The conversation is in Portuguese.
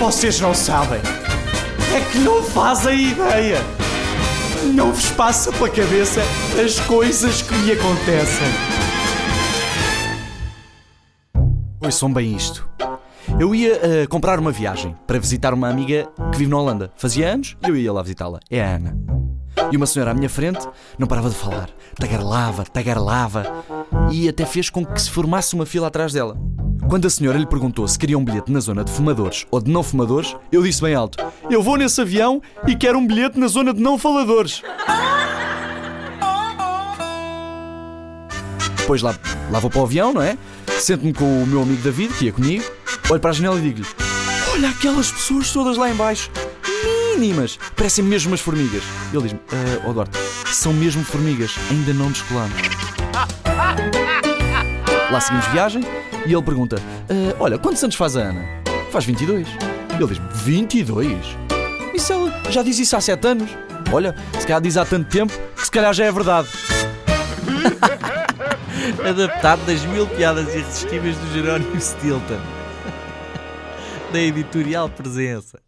Vocês não sabem. É que não fazem ideia. Não vos passa pela cabeça as coisas que me acontecem. Ouçam bem isto. Eu ia uh, comprar uma viagem para visitar uma amiga que vive na Holanda. Fazia anos e eu ia lá visitá-la. É a Ana. E uma senhora à minha frente não parava de falar. Tagarlava, tagarlava. E até fez com que se formasse uma fila atrás dela. Quando a senhora lhe perguntou se queria um bilhete na zona de fumadores ou de não fumadores, eu disse bem alto: Eu vou nesse avião e quero um bilhete na zona de não faladores. Depois lá, lá vou para o avião, não é? Sento-me com o meu amigo David, que ia comigo, olho para a janela e digo-lhe: Olha aquelas pessoas todas lá embaixo, mínimas, parecem mesmo umas formigas. Ele diz-me: uh, Oh Duarte, são mesmo formigas, ainda não descolamos. Lá seguimos viagem e ele pergunta: ah, Olha, quantos anos faz a Ana? Faz 22. Ele diz: 22? Isso ela já diz isso há 7 anos. Olha, se calhar diz há tanto tempo que se calhar já é verdade. Adaptado das mil piadas irresistíveis do Jerónimo Stilton. Da editorial Presença.